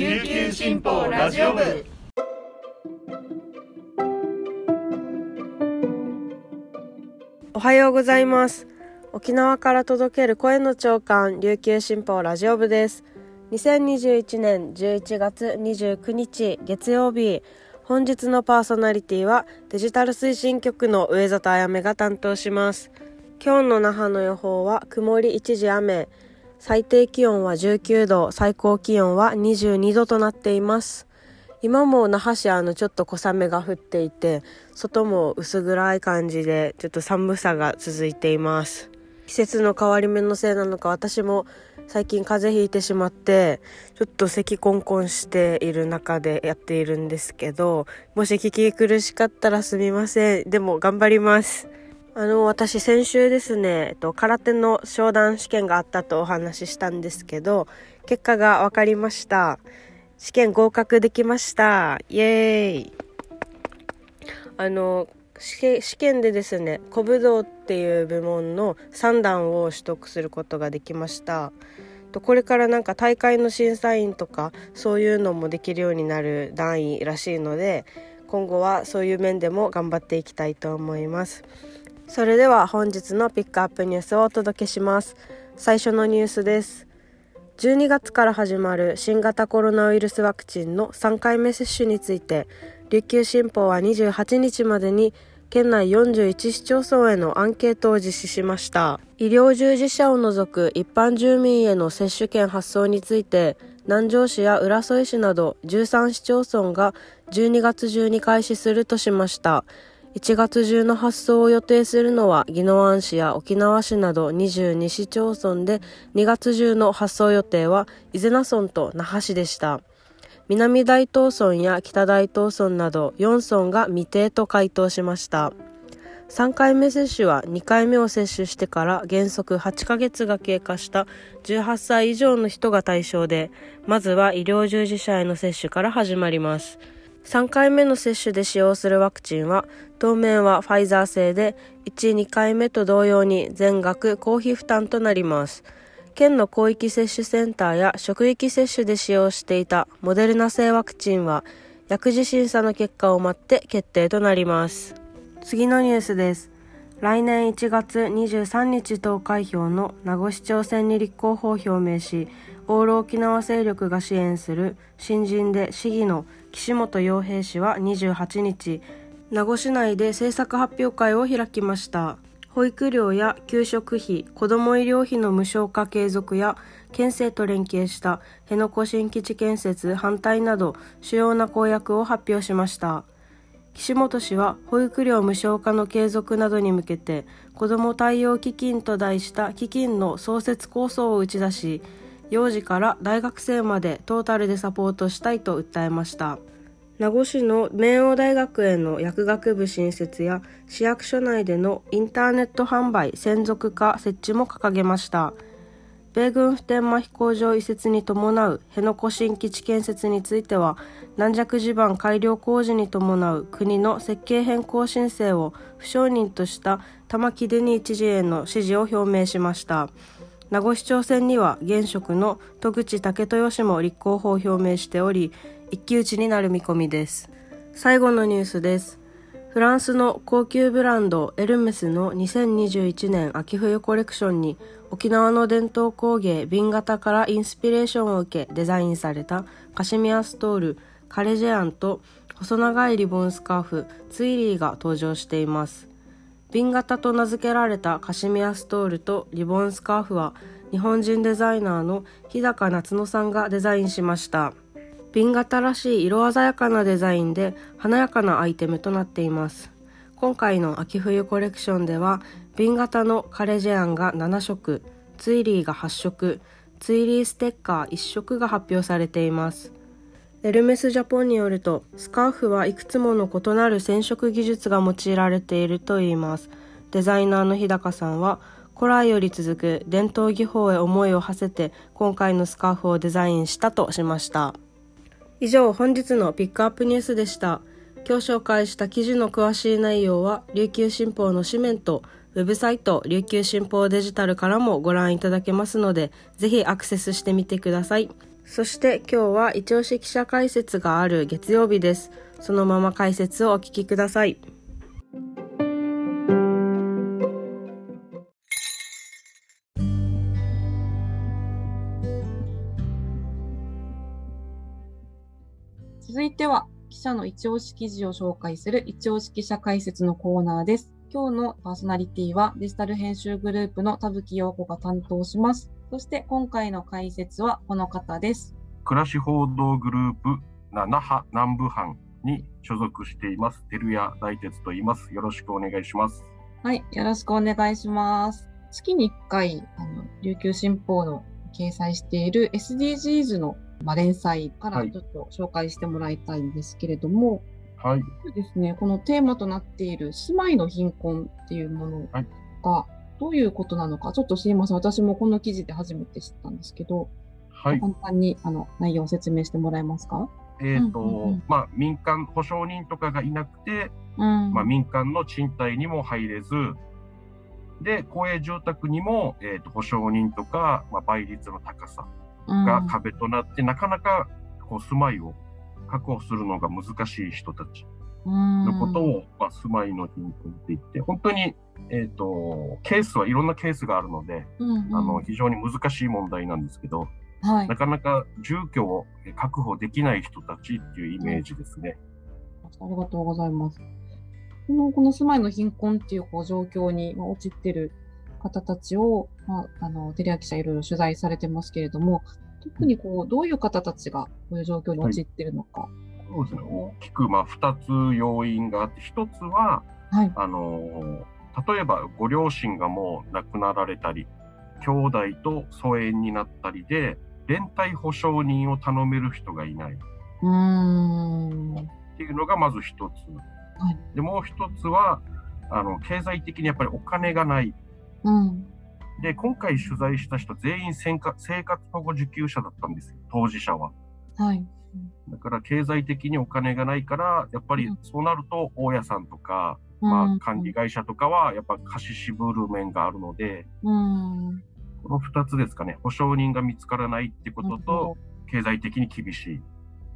琉球新報ラジオ部。おはようございます。沖縄から届ける声の長官琉球新報ラジオ部です。2021年11月29日月曜日。本日のパーソナリティはデジタル推進局の上里あやめが担当します。今日の那覇の予報は曇り一時雨。最低気温は19度最高気温は22度となっています。今も那覇市あのちょっと小雨が降っていて外も薄暗い感じでちょっと寒さが続いています。季節の変わり目のせいなのか私も最近風邪ひいてしまってちょっと咳コンコンしている中でやっているんですけどもし聞き苦しかったらすみません。でも頑張ります。あの私先週ですね、えっと、空手の商談試験があったとお話ししたんですけど結果が分かりました試験合格できました。イエーイ。あの、試験でですね、古武道っていう部門の3段を取得することができました。これからなんか大会の審査員とかそういうのもできるようになる段位らしいので今後はそういう面でも頑張っていきたいと思いますそれでは本日のピックアップニュースをお届けします。最初のニュースです。12月から始まる新型コロナウイルスワクチンの3回目接種について琉球新報は28日までに県内41市町村へのアンケートを実施しました。医療従事者を除く一般住民への接種券発送について南城市や浦添市など13市町村が12月中に開始するとしました。1月中の発送を予定するのは宜野湾市や沖縄市など22市町村で2月中の発送予定は伊是名村と那覇市でした。南大東村や北大東村など4村が未定と回答しました。3回目接種は2回目を接種してから原則8ヶ月が経過した18歳以上の人が対象でまずは医療従事者への接種から始まります。3回目の接種で使用するワクチンは当面はファイザー製で1、2回目と同様に全額公費負担となります。県の広域接種センターや職域接種で使用していたモデルナ製ワクチンは薬事審査の結果を待って決定となります。次のニュースです。来年1月23日投開票の名護市長選に立候補を表明し、オール沖縄勢力が支援する新人で市議の岸本洋平氏は28日名護市内で政策発表会を開きました。保育料や給食費子ども医療費の無償化継続や県政と連携した辺野古新基地建設反対など主要な公約を発表しました。岸本氏は保育料無償化の継続などに向けて子ども対応基金と題した基金の創設構想を打ち出し幼児から大学生までトータルでサポートしたいと訴えました。名護市の明王大学への薬学部新設や市役所内でのインターネット販売専属化設置も掲げました。米軍普天間飛行場移設に伴う辺野古新基地建設については軟弱地盤改良工事に伴う国の設計変更申請を不承認とした玉城デニー知事への支持を表明しました。名護市長選には現職の戸口武豊氏も立候補を表明しており一騎打ちになる見込みです。最後のニュースです。フランスの高級ブランドエルメスの2021年秋冬コレクションに沖縄の伝統工芸瓶型からインスピレーションを受けデザインされたカシミヤストールカレジェアンと細長いリボンスカーフツイリーが登場しています。瓶型と名付けられたカシミヤストールとリボンスカーフは日本人デザイナーの日高夏乃さんがデザインしました。瓶型らしい色鮮やかなデザインで華やかなアイテムとなっています。今回の秋冬コレクションでは瓶型のカレジェアンが7色ツイリーが8色ツイリーステッカー1色が発表されています。エルメスジャポンによるとスカーフはいくつもの異なる染色技術が用いられているといいます。デザイナーの日高さんは古来より続く伝統技法へ思いを馳せて今回のスカーフをデザインしたとしました。以上本日のピックアップニュースでした。今日紹介した記事の詳しい内容は琉球新報の紙面とウェブサイト琉球新報デジタルからもご覧いただけますのでぜひアクセスしてみてください。そして今日は一押し記者解説がある月曜日です。そのまま解説をお聞きください。続いては、記者の一押し記事を紹介する一押し記者解説のコーナーです。今日のパーソナリティはデジタル編集グループの田吹陽子が担当します。そして今回の解説はこの方です。暮らし報道グループな那覇南部班に所属しています照屋大鉄と言いますよろしくお願いしますはい、よろしくお願いします。月に1回、あの琉球新報の掲載している SDGs の、まあ、連載からはいちょっと紹介してもらいたいんですけれども、はいそうですね、このテーマとなっている姉妹の貧困っていうものはい。がどういうことなのか、ちょっと知りません。私もこの記事で初めて知ったんですけど、はい。簡単にあの内容を説明してもらえますか？えっ、と、うんうんうん。まあ民間保証人とかがいなくて、うん。まあ民間の賃貸にも入れずで公営住宅にも、えー、と保証人とか、まあ、倍率の高さが壁となって、なかなかこう住まいを確保するのが難しい人たちのことを、まあ、住まいの貧困って言って、本当に、えっ、と、ケースはいろんなケースがあるので、うん、うんうんあの、非常に難しい問題なんですけど、はいな。かなか住居を確保できない人たちっていうイメージですね。ありがとうございます。このこの住まいの貧困っていうこう状況にまあ陥ってる方たちを、まあ、あのテレア記者いろいろ取材されてますけれども、特にこうどういう方たちがこういう状況に陥ってるのか。そうですね。大きく、まあ、二つ要因があって、一つは、はい。あの、例えばご両親がもう亡くなられたり、兄弟と疎遠になったりで、連帯保証人を頼める人がいない。うーん。っていうのがまず一つ。はいで、もう一つは、あの、経済的にやっぱりお金がない。うん。で、今回取材した人全員生活生活保護受給者だったんですよ、当事者は。はい。だから経済的にお金がないから、やっぱりうんそうなると大家さんとか、うんまあ管理会社とかはやっぱ貸し渋る面があるので、うん。この二つですかね、保証人が見つからないってこととほ、経済的に厳しい。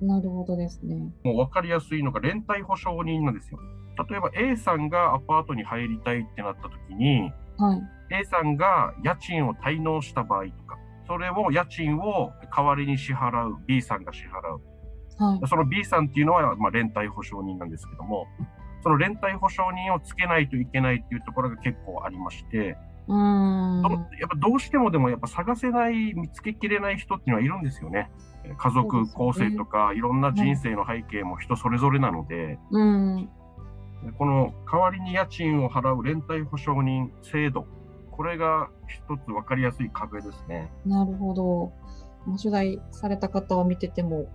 どなるほどですね。もう分かりやすいのが連帯保証人なんですよ。例えば A さんがアパートに入りたいってなった時に、はい。A さんが家賃を滞納した場合とか、それを家賃を代わりに支払う B さんが支払う。はい。その B さんっていうのは、まあ、連帯保証人なんですけども、その連帯保証人をつけないといけないっていうところが結構ありまして、うーん。どやっぱどうしてもでもやっぱ探せない、見つけきれない人っていうのはいるんですよね。家族構成とか、いろんな人生の背景も人それぞれなので、うん。この代わりに家賃を払う連帯保証人制度、これが一つ分かりやすい壁ですね。なるほど。まあ取材された方を見てても、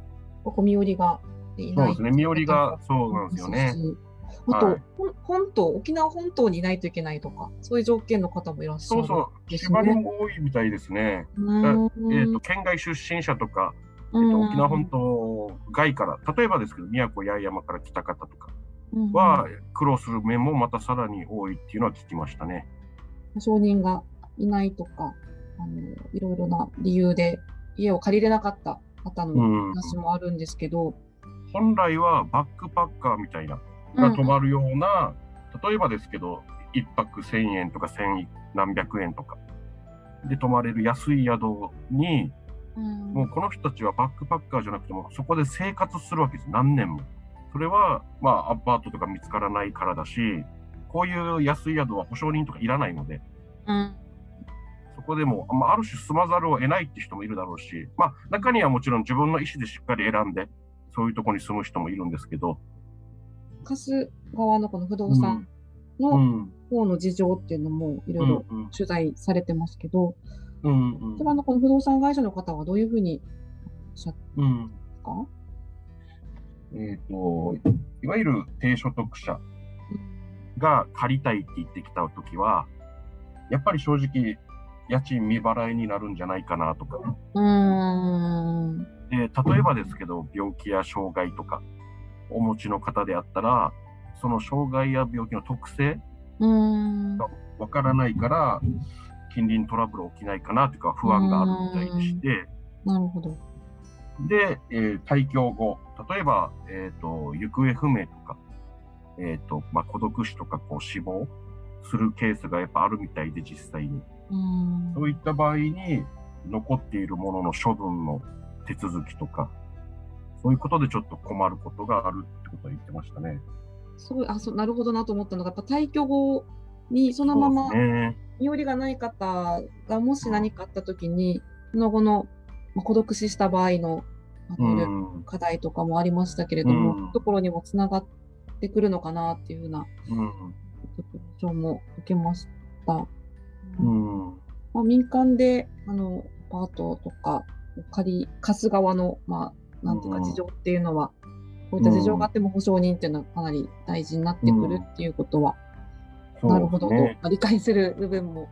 ここ身寄りがいない。そうですね、身寄りがそうなんですよね。し。あと、はい本島、沖縄本島にいないといけないとか、そういう条件の方もいらっしゃる。そうそう、縛りね。も多いみたいですね。えっ、と、県外出身者とか、えうんっと、沖縄本島外から、例えばですけど、宮古八重山から来た方とかうんは、苦労する面もまたさらに多いっていうのは聞きましたね。承認がいないとか、あのいろいろな理由で家を借りれなかった方のうん。話もあるんですけど、本来はバックパッカーみたいな、が泊まるような、例えばですけど、一泊1000円とか千何百円とかで泊まれる安い宿に、うんもうこの人たちはバックパッカーじゃなくても、そこで生活するわけです、何年も。それは、まあ、アパートとか見つからないからだし、こういう安い宿は保証人とかいらないので、うん。そこでも、まあ、ある種住まざるを得ないって人もいるだろうし、まあ、中にはもちろん自分の意思でしっかり選んで、そういうところに住む人もいるんですけど、貸す側のこの不動産うのん、方の事情っていうのもいろいろうん、うん、取材されてますけど、うん、うん。そちらのこの不動産会社の方はどういうふうにおっしゃってうん。ますか？えっ、と、いわゆる低所得者が借りたいって言ってきたときは、やっぱり正直、家賃未払いになるんじゃないかなとか。で、例えばですけど、病気や障害とか、お持ちの方であったら、その障害や病気の特性、うーん。わからないから、近隣トラブル起きないかなというか不安があるみたいでして、なるほど。で、えー、退去後、例えば、えっ、ー、と、行方不明とか、えっ、ー、と、まあ、孤独死とか、こう、死亡するケースがやっぱあるみたいで、実際に。うん。そういった場合に、残っているものの処分の手続きとか、そういうことでちょっと困ることがあるってことは言ってましたね。すごい、あ、そう、なるほどなと思ったのが、やっぱ退去後にそのまま、身寄りがない方がもし何かあった時に、その後の、まあ、孤独死した場合の、あの、課題とかもありましたけれども、うん、ところにもつながってくるのかなっていうふうな、印象も受けました。うん。まあ、民間であのパートとか借り貸す側の、まあ、なんていうか事情っていうのは、こういった事情があっても保証人っていうのはかなり大事になってくるっていうことは、うん、なるほどと、ね、理解する部分も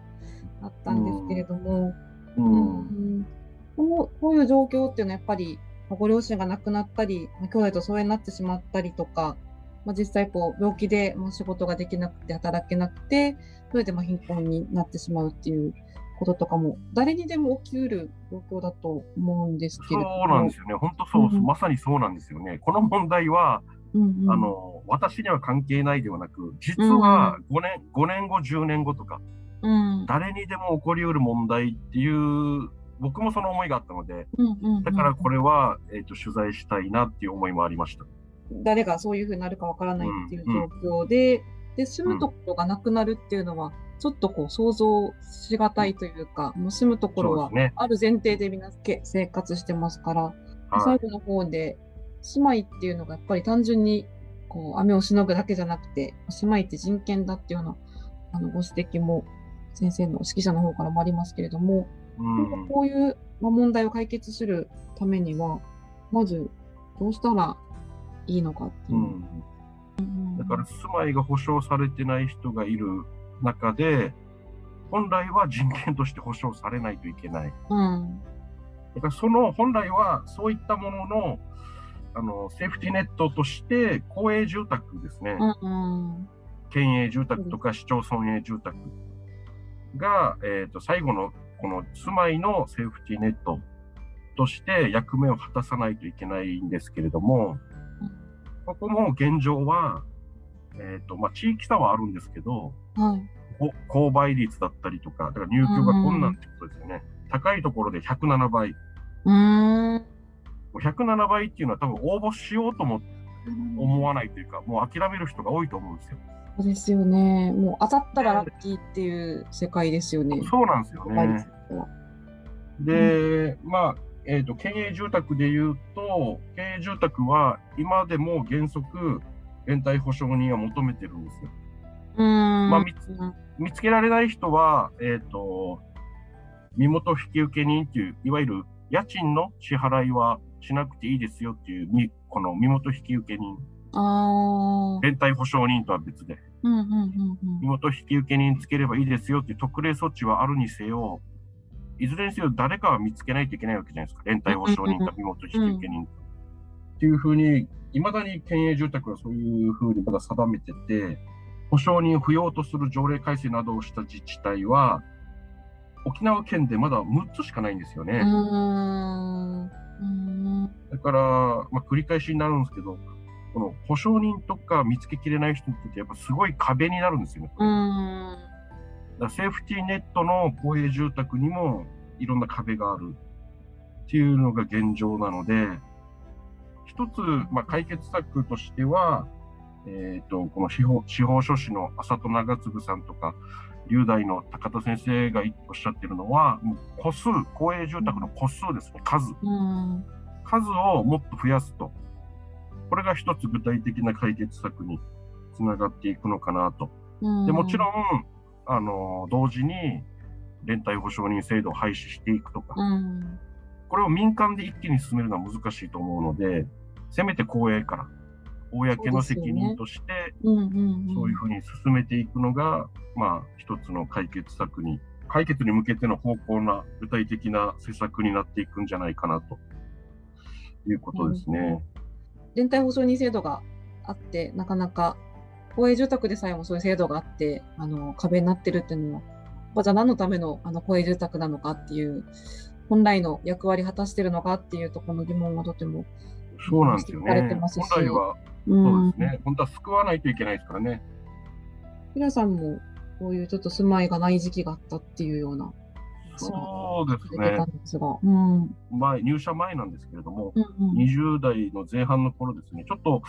あったんですけれども、うん、うん、こうこういう状況っていうのはやっぱりご両親が亡くなったり、兄弟と疎遠になってしまったりとか、まあ、実際こう病気でもう仕事ができなくて働けなくて、それでま貧困になってしまうっていうこととかも、誰にでも起きうる状況だと思うんですけれどそうなんですよね。本当そう、う。ん、まさにそうなんですよね。この問題は、うんうん、あの、私には関係ないではなく、実は5年、うん、5年後、10年後とか、うん、誰にでも起こりうる問題っていう、僕もその思いがあったので、うんうんうん、だからこれは、えーと、取材したいなっていう思いもありました。誰がそういうふうになるかわからないっていう状況で、うんうん、で、住むところがなくなるっていうのは、ちょっとこう想像しがたいというか、もう住むところはある前提でみんな生活してますから、最後の方で住まいっていうのがやっぱり単純にこう雨をしのぐだけじゃなくて、住まいって人権だっていうようなあのご指摘も先生の指揮者の方からもありますけれども、うん、こういう問題を解決するためには、まずどうしたらいいのかっていう。うん、だから住まいが保障されてない人がいる中で、本来は人権として保障されないといけない。うん、だからその本来はそういったもののあのセーフティネットとして公営住宅ですね、うんうん、県営住宅とか市町村営住宅が、えーと、最後のこの住まいのセーフティネットとして役目を果たさないといけないんですけれども、ここも現状は、えーとまあ、地域差はあるんですけど、はい、購買率だったりとか、だから入居が困難ってことですよね。高いところで107倍。うん107倍っていうのは多分応募しようとも思わないというか、もう諦める人が多いと思うんですよ。そうですよね。もう当たったらラッキーっていう世界ですよね。そうなんですよね。で、うん、まあ、えっ、ー、と、県営住宅でいうと、県営住宅は今でも原則、連帯保証人は求めてるんですよ。まあ、見つ見つけられない人は、えっ、ー、と、身元引受人っていう、いわゆる家賃の支払いはしなくていいですよっていう、この身元引受人。連帯保証人とは別で。身元引受人つければいいですよっていう特例措置はあるにせよ、いずれにせよ誰かは見つけないといけないわけじゃないですか。連帯保証人か身元引受人。っていうふうに、いまだに県営住宅はそういうふうにまだ定めてて、保証人を不要とする条例改正などをした自治体は、沖縄県でまだ6つしかないんですよね。だから、まあ、繰り返しになるんですけど、この保証人とか見つけきれない人にとってやっぱすごい壁になるんですよね。だセーフティーネットの公営住宅にもいろんな壁があるっていうのが現状なので、一つ、まあ、解決策としては、えっ、ー、と、この司法司法書士の浅戸長次さんとか、龍大の高田先生がおっしゃってるのは、個数、公営住宅の個数ですね、数。数をもっと増やすと。これが一つ具体的な解決策につながっていくのかなと。でもちろん、あの、同時に、連帯保証人制度を廃止していくとか、これを民間で一気に進めるのは難しいと思うので、せめて公営から公の責任として、そういうふうに進めていくのが、まあ、一つの解決策に、解決に向けての方向な具体的な施策になっていくんじゃないかなということですね。連帯保証人制度があって、なかなか公営住宅でさえもそういう制度があって、あの壁になってるっていうのは、じゃあ何のためのあの公営住宅なのかっていう本来の役割果たしてるのかっていうところの疑問がとてもそうなんですよね。本来は、そうですね、本当は救わないといけないですからね。皆さんもこういうちょっと住まいがない時期があったっていうようなそうですね。うん、前入社前なんですけれども、うんうん、20代の前半の頃ですね、ちょっと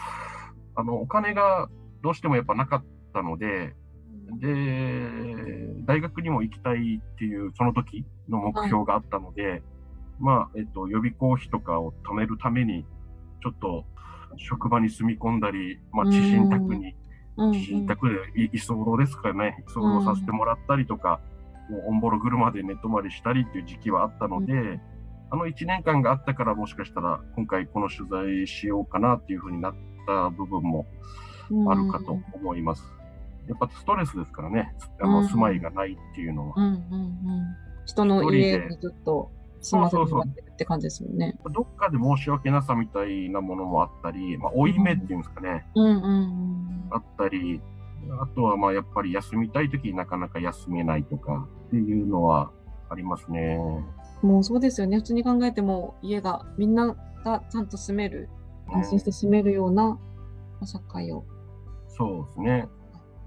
あのお金がどうしてもやっぱなかったので、で、大学にも行きたいっていうその時の目標があったので、はい、まあ、えっと、予備校費とかを貯めるために、ちょっと職場に住み込んだり、まあ、知人宅に、知人宅で居候ですかね、居候させてもらったりとか、もうオンボロ車で寝泊まりしたりっていう時期はあったので、うん、あの1年間があったからもしかしたら今回この取材しようかなっていうふうになった部分もあるかと思います。うん、やっぱストレスですからね、あの住まいがないっていうのは。うんうんうん、人の家にずっと住ませてもらってるって感じですよね。どっかで申し訳なさみたいなものもあったり、まあ、負い目っていうんですかね、うんうんうん、あったり、あとはまあやっぱり休みたい時になかなか休めないとかっていうのはありますね。もうそうですよね。普通に考えても家がみんながちゃんと住める、安心して住めるような社会を。そうですね。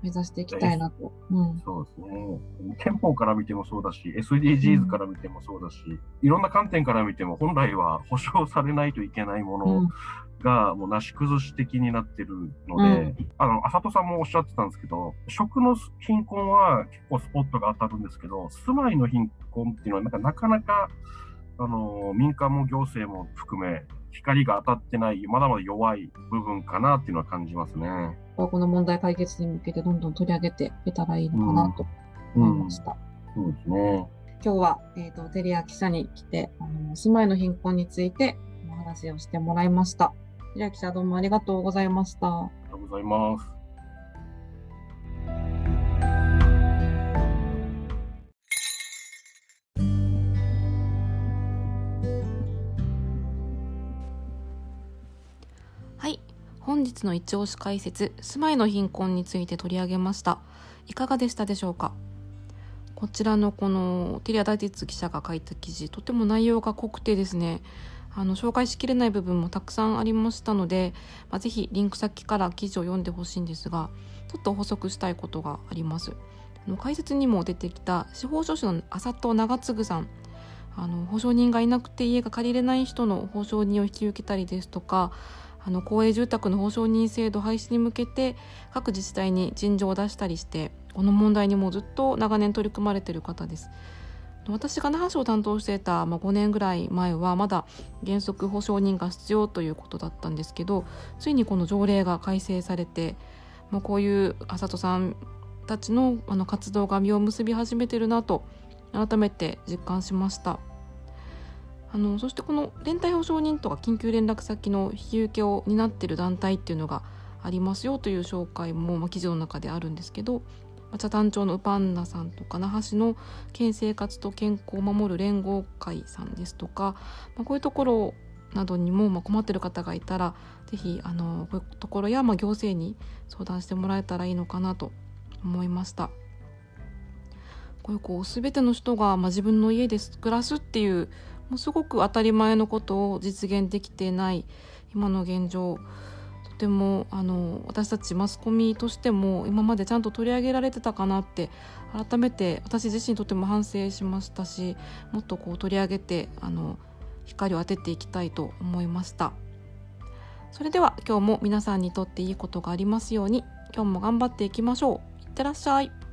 目指していきたいなと。うん、そうですね。憲法から見てもそうだし、SDGs から見てもそうだし、うん、いろんな観点から見ても本来は保障されないといけないものがもうなし崩し的になってるので、うん、あの、あさとさんもおっしゃってたんですけど、食の貧困は結構スポットが当たるんですけど、住まいの貧困っていうのはなんかなかなか、あの、民間も行政も含め、光が当たってない、まだまだ弱い部分かなっていうのは感じますね。この問題解決に向けてどんどん取り上げていけたらいいのかなと思いました。うんうん、そうですね。今日は、えっ、ー、と、テリア記者に来て、あの、住まいの貧困についてお話をしてもらいました。平木記者どうもありがとうございました。ありがとうございます。本日の一押し解説、住まいの貧困について取り上げました。いかがでしたでしょうか？こちらのこのテリア大鉄記者が書いた記事、とても内容が濃くてですね、あの紹介しきれない部分もたくさんありましたので、まあ、ぜひリンク先から記事を読んでほしいんですがちょっと補足したいことがあります。あの解説にも出てきた司法書士の浅戸長次さん。あの保証人がいなくて家が借りれない人の保証人を引き受けたりですとかあの公営住宅の保証人制度廃止に向けて各自治体に陳情を出したりしてこの問題にもずっと長年取り組まれてる方です。私が那覇市を担当していた、まあ、5年ぐらい前はまだ原則保証人が必要ということだったんですけどついにこの条例が改正されて、まあ、こういう浅戸さんたちのあの活動が実を結び始めてるなと改めて実感しましたあのそしてこの連帯保証人とか緊急連絡先の引き受けを担っている団体っていうのがありますよという紹介も、まあ、記事の中であるんですけど茶谷町のウパンナさんとか那覇市の県生活と健康を守る連合会さんですとか、まあ、こういうところなどにもまあ困ってる方がいたら是非あのこういうところやまあ行政に相談してもらえたらいいのかなと思いました。こういうこう全ての人がまあ自分の家で暮らすっていうもうすごく当たり前のことを実現できてない今の現状とてもあの私たちマスコミとしても今までちゃんと取り上げられてたかなって改めて私自身とても反省しましたしもっとこう取り上げてあの光を当てていきたいと思いました。それでは今日も皆さんにとっていいことがありますように今日も頑張っていきましょう。いってらっしゃい。